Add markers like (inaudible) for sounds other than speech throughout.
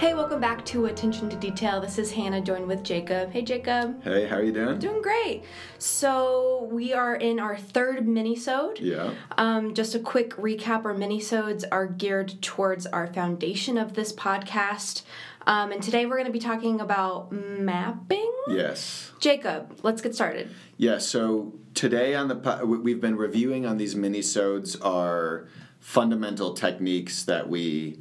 Hey, welcome back to Attention to Detail. This is Hannah joined with Jacob. Hey, Jacob. Hey, how are you doing? Doing great. So we are in our third minisode. Yeah. Um, just a quick recap: our minisodes are geared towards our foundation of this podcast, um, and today we're going to be talking about mapping. Yes. Jacob, let's get started. Yeah. So today on the po- we- we've been reviewing on these minisodes are fundamental techniques that we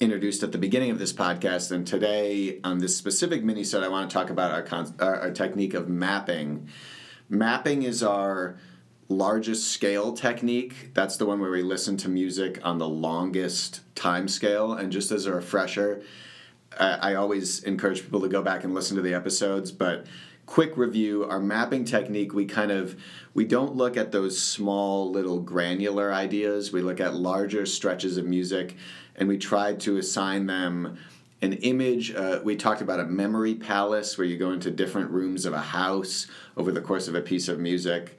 introduced at the beginning of this podcast, and today on this specific mini set, I want to talk about our, con- our, technique of mapping. Mapping is our largest scale technique. That's the one where we listen to music on the longest time scale. And just as a refresher, I I always encourage people to go back and listen to the episodes, but quick review our mapping technique we kind of we don't look at those small little granular ideas we look at larger stretches of music and we tried to assign them an image uh, we talked about a memory palace where you go into different rooms of a house over the course of a piece of music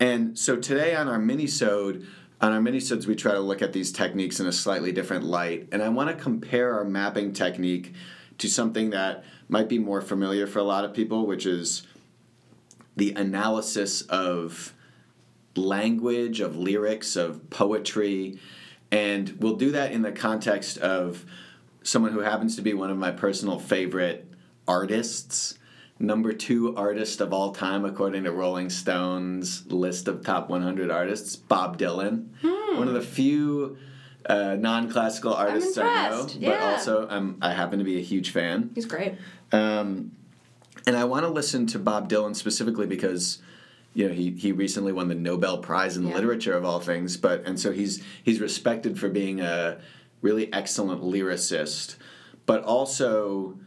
and so today on our minisode, on our minisodes, we try to look at these techniques in a slightly different light. And I want to compare our mapping technique to something that might be more familiar for a lot of people, which is the analysis of language, of lyrics, of poetry. And we'll do that in the context of someone who happens to be one of my personal favorite artists. Number two artist of all time, according to Rolling Stone's list of top 100 artists, Bob Dylan. One of the few uh, non classical artists I know, but yeah. also um, I happen to be a huge fan. He's great. Um, and I want to listen to Bob Dylan specifically because you know he, he recently won the Nobel Prize in Yeah. literature of all things, but and so he's he's respected for being a really excellent lyricist, but also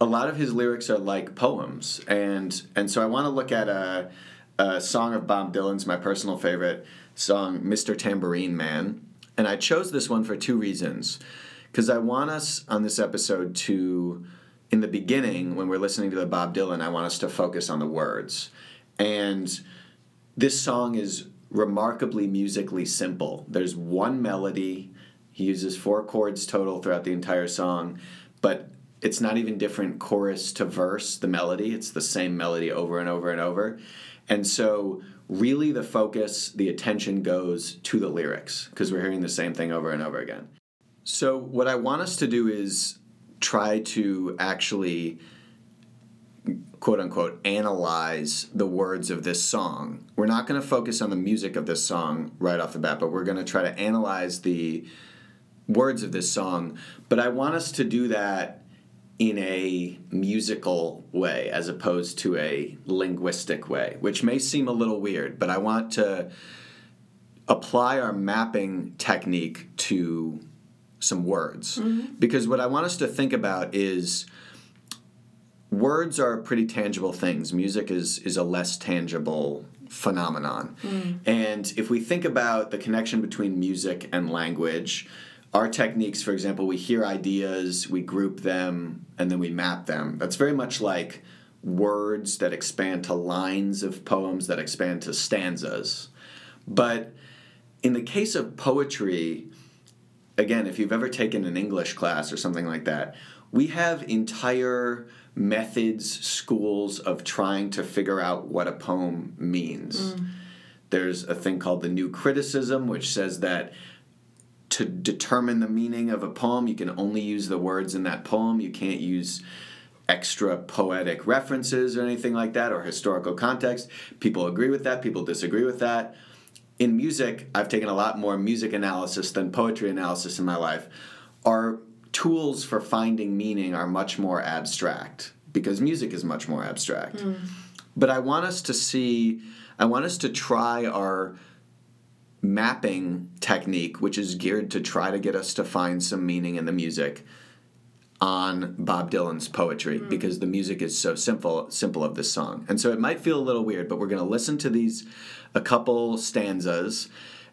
a lot of his lyrics are like poems, and and so I want to look at a, a song of Bob Dylan's my personal favorite song, "Mr. Tambourine Man," and I chose this one for two reasons, because I want us on this episode to, in the beginning when we're listening to the Bob Dylan, I want us to focus on the words, and this song is remarkably musically simple. There's one melody. He uses four chords total throughout the entire song, but it's not even different chorus to verse, the melody. It's the same melody over and over and over. And so, really, the focus, the attention goes to the lyrics because we're hearing the same thing over and over again. So, what I want us to do is try to actually quote unquote analyze the words of this song. We're not going to focus on the music of this song right off the bat, but we're going to try to analyze the words of this song. But I want us to do that in a musical way as opposed to a linguistic way, which may seem a little weird, but I want to apply our mapping technique to some words. Mm-hmm. Because what I want us to think about is words are pretty tangible things. Music is is a less tangible phenomenon. Mm. And if we think about the connection between music and language, our techniques, for example, we hear ideas, we group them, and then we map them. That's very much like words that expand to lines of poems that expand to stanzas. But in the case of poetry, again, if you've ever taken an English class or something like that, we have entire methods, schools of trying to figure out what a poem means. Mm. There's a thing called the New Criticism, which says that to determine the meaning of a poem, you can only use the words in that poem. You can't use extra poetic references or anything like that or historical context. People agree with that, people disagree with that in music, I've taken a lot more music analysis than poetry analysis in my life. Our tools for finding meaning are much more abstract because music is much more abstract. Hmm. But I want us to see, I want us to try our mapping technique, which is geared to try to get us to find some meaning in the music on Bob Dylan's poetry hmm. because the music is so simple simple of this song. And so it might feel a little weird, but we're going to listen to these a couple stanzas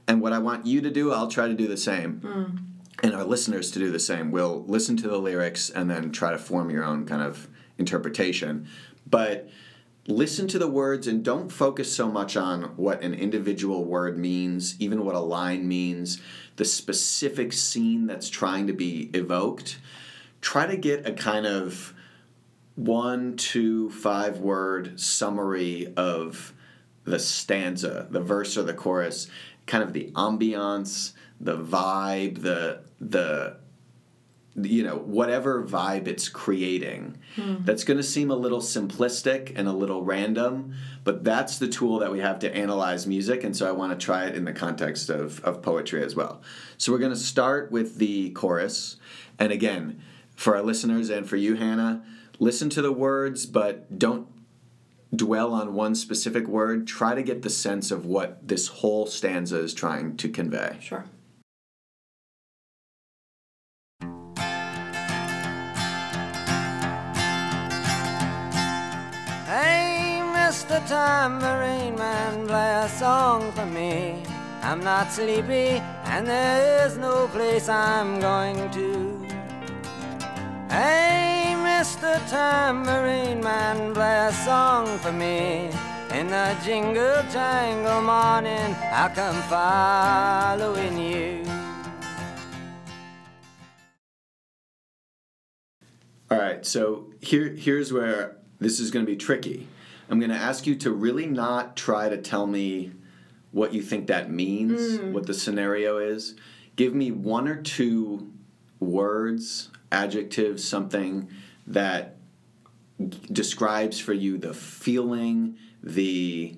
and what I want you to do, I'll try to do the same. Hmm. And our listeners to do the same. We'll listen to the lyrics and then try to form your own kind of interpretation. But listen to the words and don't focus so much on what an individual word means, even what a line means, the specific scene that's trying to be evoked. try to get a kind of one, two, five word summary of the stanza, the verse or the chorus, kind of the ambiance, the vibe, the the you know whatever vibe it's creating hmm. that's going to seem a little simplistic and a little random but that's the tool that we have to analyze music and so i want to try it in the context of, of poetry as well. So we're going to start with the chorus and again for our listeners and for you hannah listen to the words but don't dwell on one specific word. Try to get the sense of what this whole stanza is trying to convey. Sure. Tambourine Man, play a song for me. I'm not sleepy, and there is no place I'm going to. Hey, Mr. Tambourine Man, play a song for me. In the jingle jangle morning, I'll come following you. All right, so here here's where this is going to be tricky. I'm going to ask you to really not try to tell me what you think that means, mm. what the scenario is. Give me one or two words, adjectives, something that describes for you the feeling, the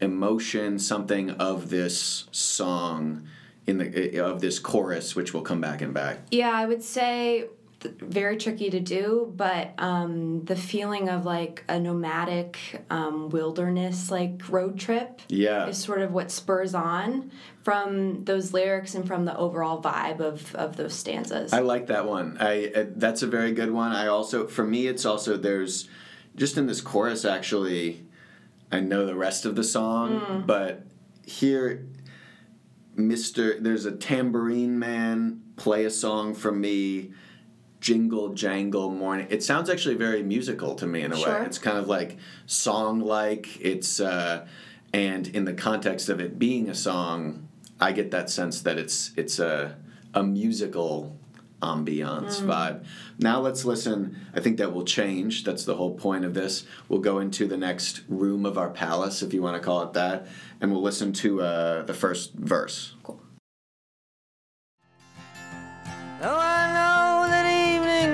emotion, something of this song in the of this chorus which will come back and back. Yeah, I would say th- very tricky to do, but um, the feeling of like a nomadic um, wilderness like road trip Yeah. is sort of what spurs on from those lyrics and from the overall vibe of, of those stanzas. I like that one. I uh, that's a very good one. I also for me it's also there's just in this chorus actually I know the rest of the song, but here Mr. there's a tambourine man play a song for me jingle jangle morning. It sounds actually very musical to me in a Sure. way it's kind of like song like it's uh, and in the context of it being a song i get that sense that it's it's a, a musical ambiance vibe. Now let's listen. I think that will change. That's the whole point of this. We'll go into the next room of our palace if you want to call it that and we'll listen to uh, the first verse. Though I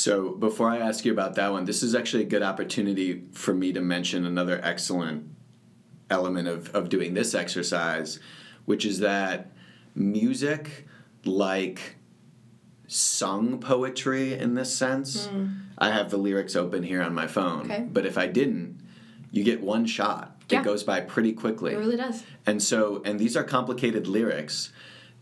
So before I ask you about that one, this is actually a good opportunity for me to mention another excellent element of, of doing this exercise, which is that music, like sung poetry in this sense, hmm. I have the lyrics open here on my phone. Okay. But if I didn't, you get one shot. Yeah. It goes by pretty quickly. it really does. And so, and these are complicated lyrics.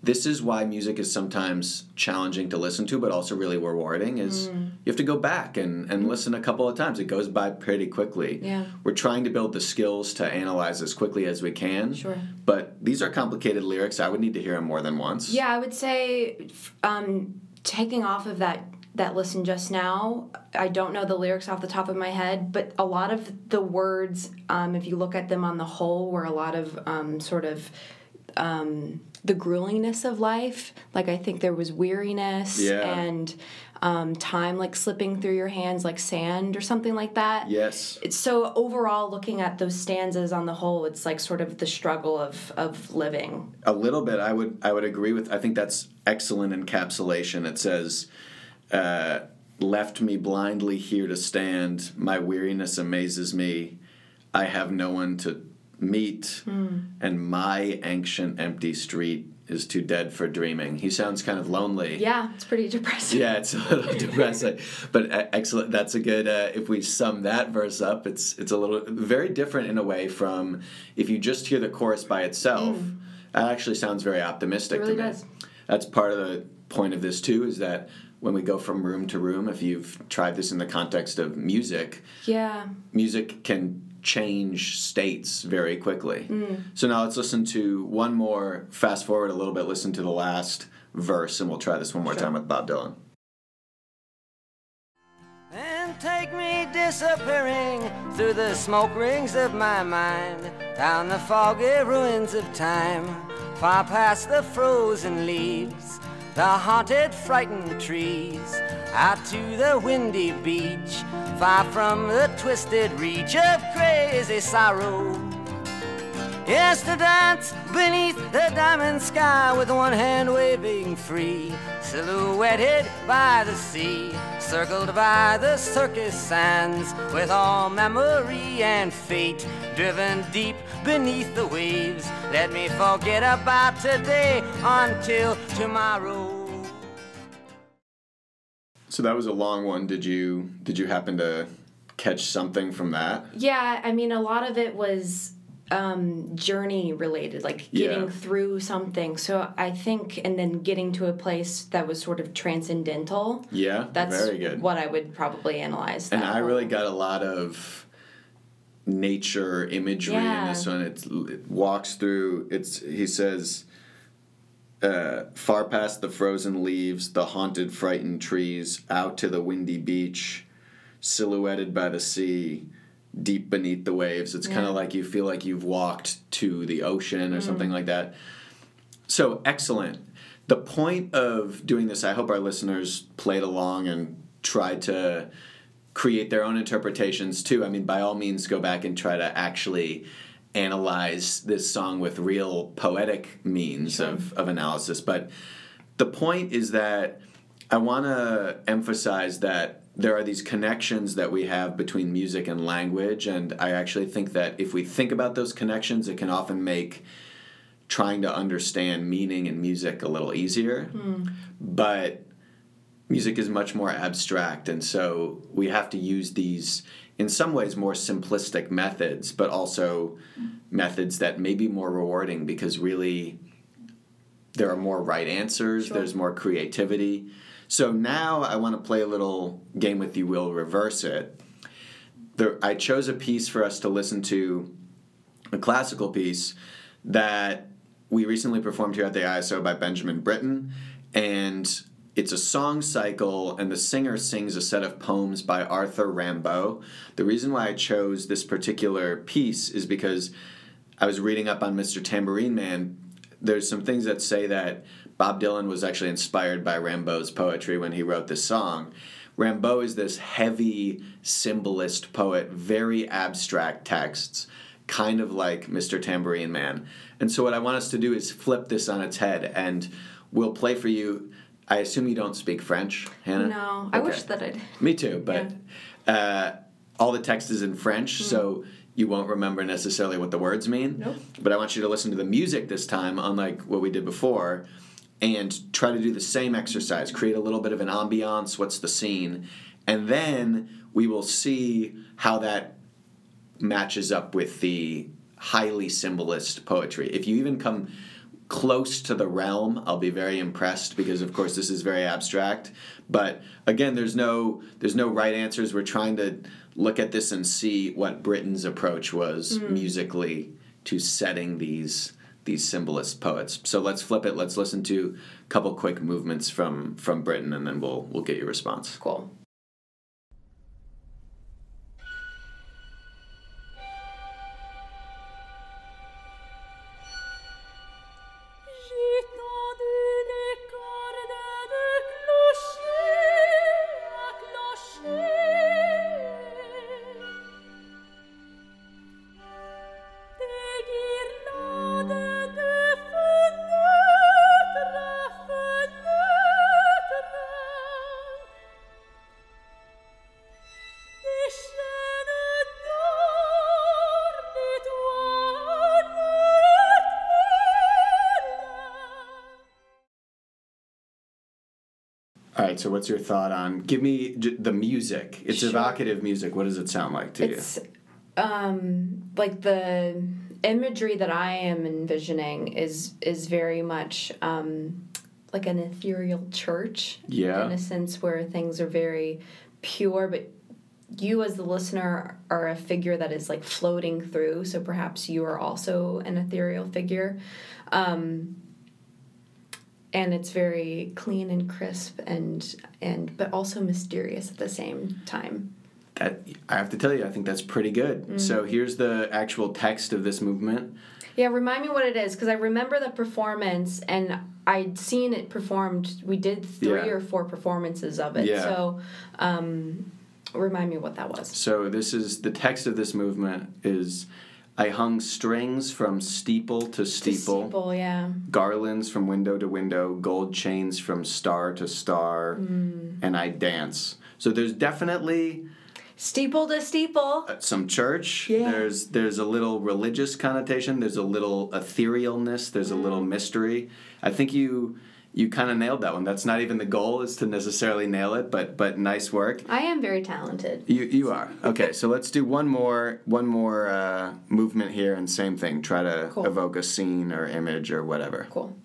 This is why music is sometimes challenging to listen to, but also really rewarding. Is Mm. you have to go back and, and listen a couple of times. It goes by pretty quickly. Yeah. We're trying to build the skills to analyze as quickly as we can. Sure. But these are complicated lyrics. I would need to hear them more than once. Yeah, I would say um, taking off of that that listen just now. I don't know the lyrics off the top of my head, but a lot of the words, um, if you look at them on the whole, were a lot of um, sort of um, the gruelingness of life. Like I think there was weariness Yeah. and um, time like slipping through your hands like sand or something like that. Yes. It's so overall looking at those stanzas on the whole, it's like sort of the struggle of of living. A little bit. I would. I would agree with. I think that's excellent encapsulation. It says, uh, "Left me blindly here to stand. My weariness amazes me. I have no one to meet, and my ancient empty street is too dead for dreaming." He sounds kind of lonely. Yeah, it's pretty depressing. Yeah, it's a little (laughs) depressing, but uh, excellent. That's a good. Uh, if we sum that verse up, it's it's a little very different in a way from if you just hear the chorus by itself. That actually sounds very optimistic Mm. It really does. That's part of the point of this too. Is that when we go from room to room. If you've tried this in the context of music, Yeah. music can change states very quickly. Mm. So now let's listen to one more, fast forward a little bit, listen to the last verse, and we'll try this one more Sure. time with Bob Dylan. and take me disappearing through the smoke rings of my mind, down the foggy ruins of time, far past the frozen leaves, the haunted, frightened trees, out to the windy beach, far from the twisted reach of crazy sorrow. Yes, to dance beneath the diamond sky with one hand waving free, silhouetted by the sea, circled by the circus sands, with all memory and fate driven deep beneath the waves. Let me forget about today until tomorrow. So that was a long one. Did you did you happen to catch something from that? Yeah, I mean, a lot of it was um, journey related, like getting Yeah. through something. So I think, and then getting to a place that was sort of transcendental. Yeah, That's very good. what I would probably analyze. and I really got a lot of nature imagery in this one. It's, it walks through. It's he says, uh, far past the frozen leaves, the haunted, frightened trees, out to the windy beach, silhouetted by the sea, deep beneath the waves. It's kind of like you feel like you've walked to the ocean or something like that. So excellent. The point of doing this, I hope our listeners played along and tried to create their own interpretations too. I mean, by all means, go back and try to actually analyze this song with real poetic means of, of analysis. But the point is that I want to emphasize that there are these connections that we have between music and language, and I actually think that if we think about those connections, it can often make trying to understand meaning in music a little easier. Hmm. But music is much more abstract, and so we have to use these, in some ways, more simplistic methods, but also methods that may be more rewarding because really there are more right answers, Sure. there's more creativity. So now I want to play a little game with you. We'll reverse it. There, I chose a piece for us to listen to, a classical piece that we recently performed here at the ISO by Benjamin Britten, and it's a song cycle, and the singer sings a set of poems by Arthur Rimbaud. The reason why I chose this particular piece is because I was reading up on Mr. Tambourine Man. There's some things that say that Bob Dylan was actually inspired by Rimbaud's poetry when he wrote this song. Rimbaud is this heavy symbolist poet, very abstract texts, kind of like Mr. Tambourine Man. And so, what I want us to do is flip this on its head, and we'll play for you. I assume you don't speak French, Hannah? No, I wish that I did. Me too, but uh, all the text is in French, so you won't remember necessarily what the words mean. Nope. But I want you to listen to the music this time, unlike what we did before, and try to do the same exercise. Create a little bit of an ambiance. What's the scene? And then we will see how that matches up with the highly symbolist poetry. If you even come close to the realm, I'll be very impressed because of course this is very abstract. But again, there's no there's no right answers. We're trying to look at this and see what Britten's approach was hmm. musically to setting these these symbolist poets. So let's flip it. Let's listen to a couple quick movements from from Britain and then we'll we'll get your response. Cool. So what's your thought on give me j- the music. It's Sure. evocative music. What does it sound like to you? It's um like the imagery that I am envisioning is is very much um like an ethereal church Yeah. in a sense where things are very pure but you as the listener are a figure that is like floating through so perhaps you are also an ethereal figure um, and it's very clean and crisp and and but also mysterious at the same time That I have to tell you, I think that's pretty good. Mm-hmm. So here's the actual text of this movement. Yeah, remind me what it is because I remember the performance and I'd seen it performed. We did three Yeah. or four performances of it. Yeah. So, um, remind me what that was. So this is the text of this movement is I hung strings from steeple to To steeple, Steeple, yeah. garlands from window to window, gold chains from star to star, Mm. and I dance. So there's definitely Steeple to steeple. uh, some church. Yeah. There's there's a little religious connotation. There's a little etherealness. There's a little Mm. mystery. I think you you kind of nailed that one. That's not even the goal is to necessarily nail it, but but nice work. I am very talented. You you are okay. So let's do one more one more uh, movement here, and same thing. Try to Cool. evoke a scene or image or whatever. Cool.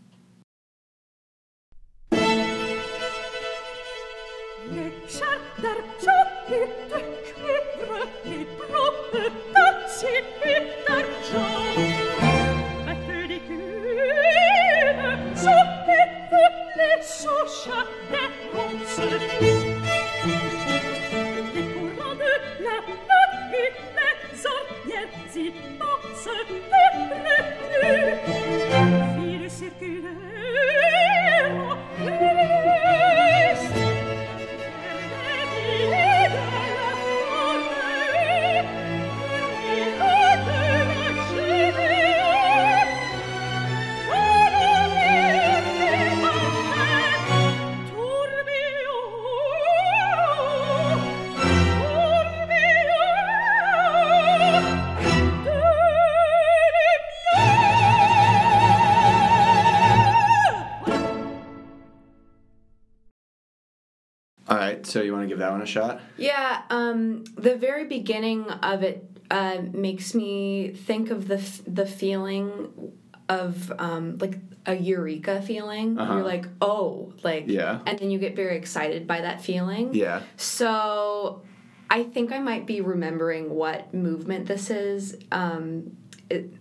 So you want to give that one a shot? Yeah, um, the very beginning of it uh, makes me think of the f- the feeling of um, like a eureka feeling. Uh-huh. You're like, oh, like, Yeah. and then you get very excited by that feeling. Yeah. So I think I might be remembering what movement this is. Um, it,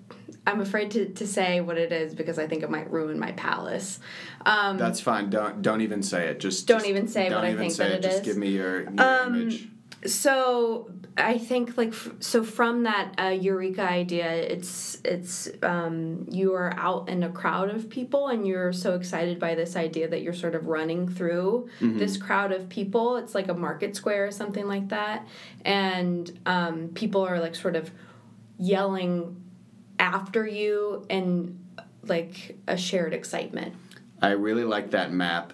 I'm afraid to, to say what it is because I think it might ruin my palace. Um, That's fine. Don't don't even say it. Just Don't just- even say don't what I even think say that it. it Just is. give me your, your Um, image. so I think like f- so from that uh, eureka idea, it's it's um, you are out in a crowd of people and you're so excited by this idea that you're sort of running through Mm-hmm. this crowd of people. It's like a market square or something like that, and um, people are like sort of yelling after you and like a shared excitement. I really like that map.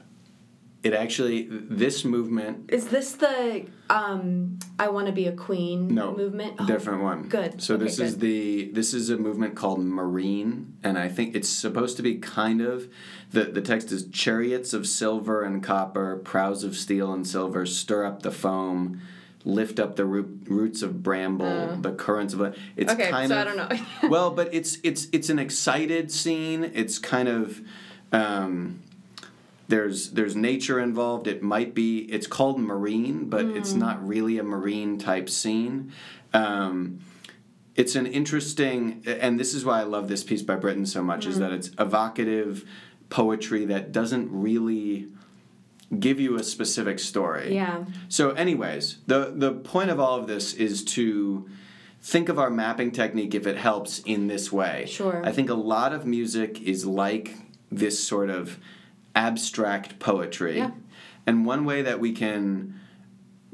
It actually this movement. Is this the um, I want to be a queen No, movement? Oh, different one. good. So Okay, this is the this is a movement called Marine, and I think it's supposed to be kind of the the text is chariots of silver and copper, prows of steel and silver, stir up the foam, lift up the root, roots of bramble, the currents of. It's Uh. Okay, kind so of I don't know. (laughs) well, but it's it's it's an excited scene. It's kind of. Um, there's there's nature involved. It might be it's called marine, but it's Hmm. not really a marine type scene. Um, it's an interesting, and this is why I love this piece by Britten so much, Hmm. is that it's evocative poetry that doesn't really give you a specific story. Yeah. So, anyways, the the point of all of this is to think of our mapping technique if it helps in this way. Sure. I think a lot of music is like this sort of abstract poetry. Yeah. And one way that we can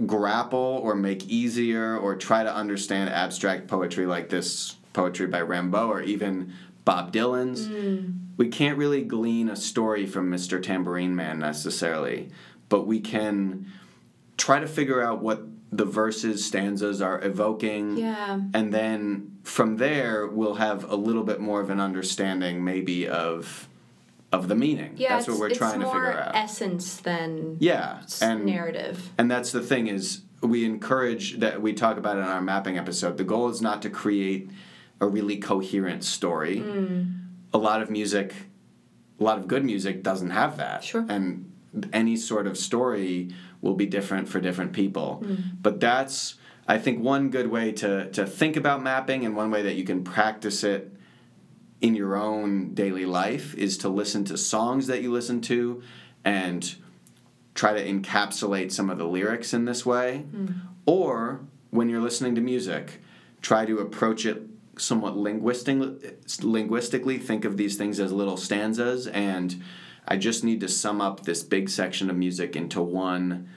grapple or make easier or try to understand abstract poetry like this poetry by Rimbaud or even Bob Dylan's, mm. we can't really glean a story from Mr. Tambourine Man necessarily, but we can try to figure out what the verses, stanzas are evoking. Yeah. And then from there, we'll have a little bit more of an understanding, maybe, of of the meaning. Yeah, that's what we're trying to figure out. essence than yeah, and narrative. and that's the thing is we encourage that we talk about it in our mapping episode. The goal is not to create a really coherent story. Mm. A lot of music a lot of good music doesn't have that. Sure. And any sort of story will be different for different people. But that's I think one good way to to think about mapping and one way that you can practice it in your own daily life is to listen to songs that you listen to and try to encapsulate some of the lyrics in this way. Or when you're listening to music, try to approach it somewhat linguistic, linguistically. Think of these things as little stanzas, and I just need to sum up this big section of music into one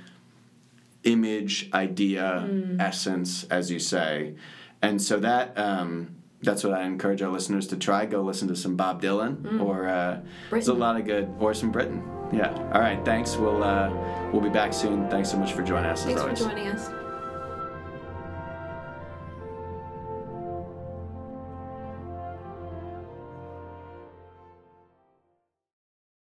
image, idea, essence, as you say. And so that um, that's what I encourage our listeners to try. Go listen to some Bob Dylan, or uh, there's a lot of good, or some Britten. Yeah. All right. Thanks. We'll uh, we'll be back soon. Thanks so much for joining us. Thanks as for joining us.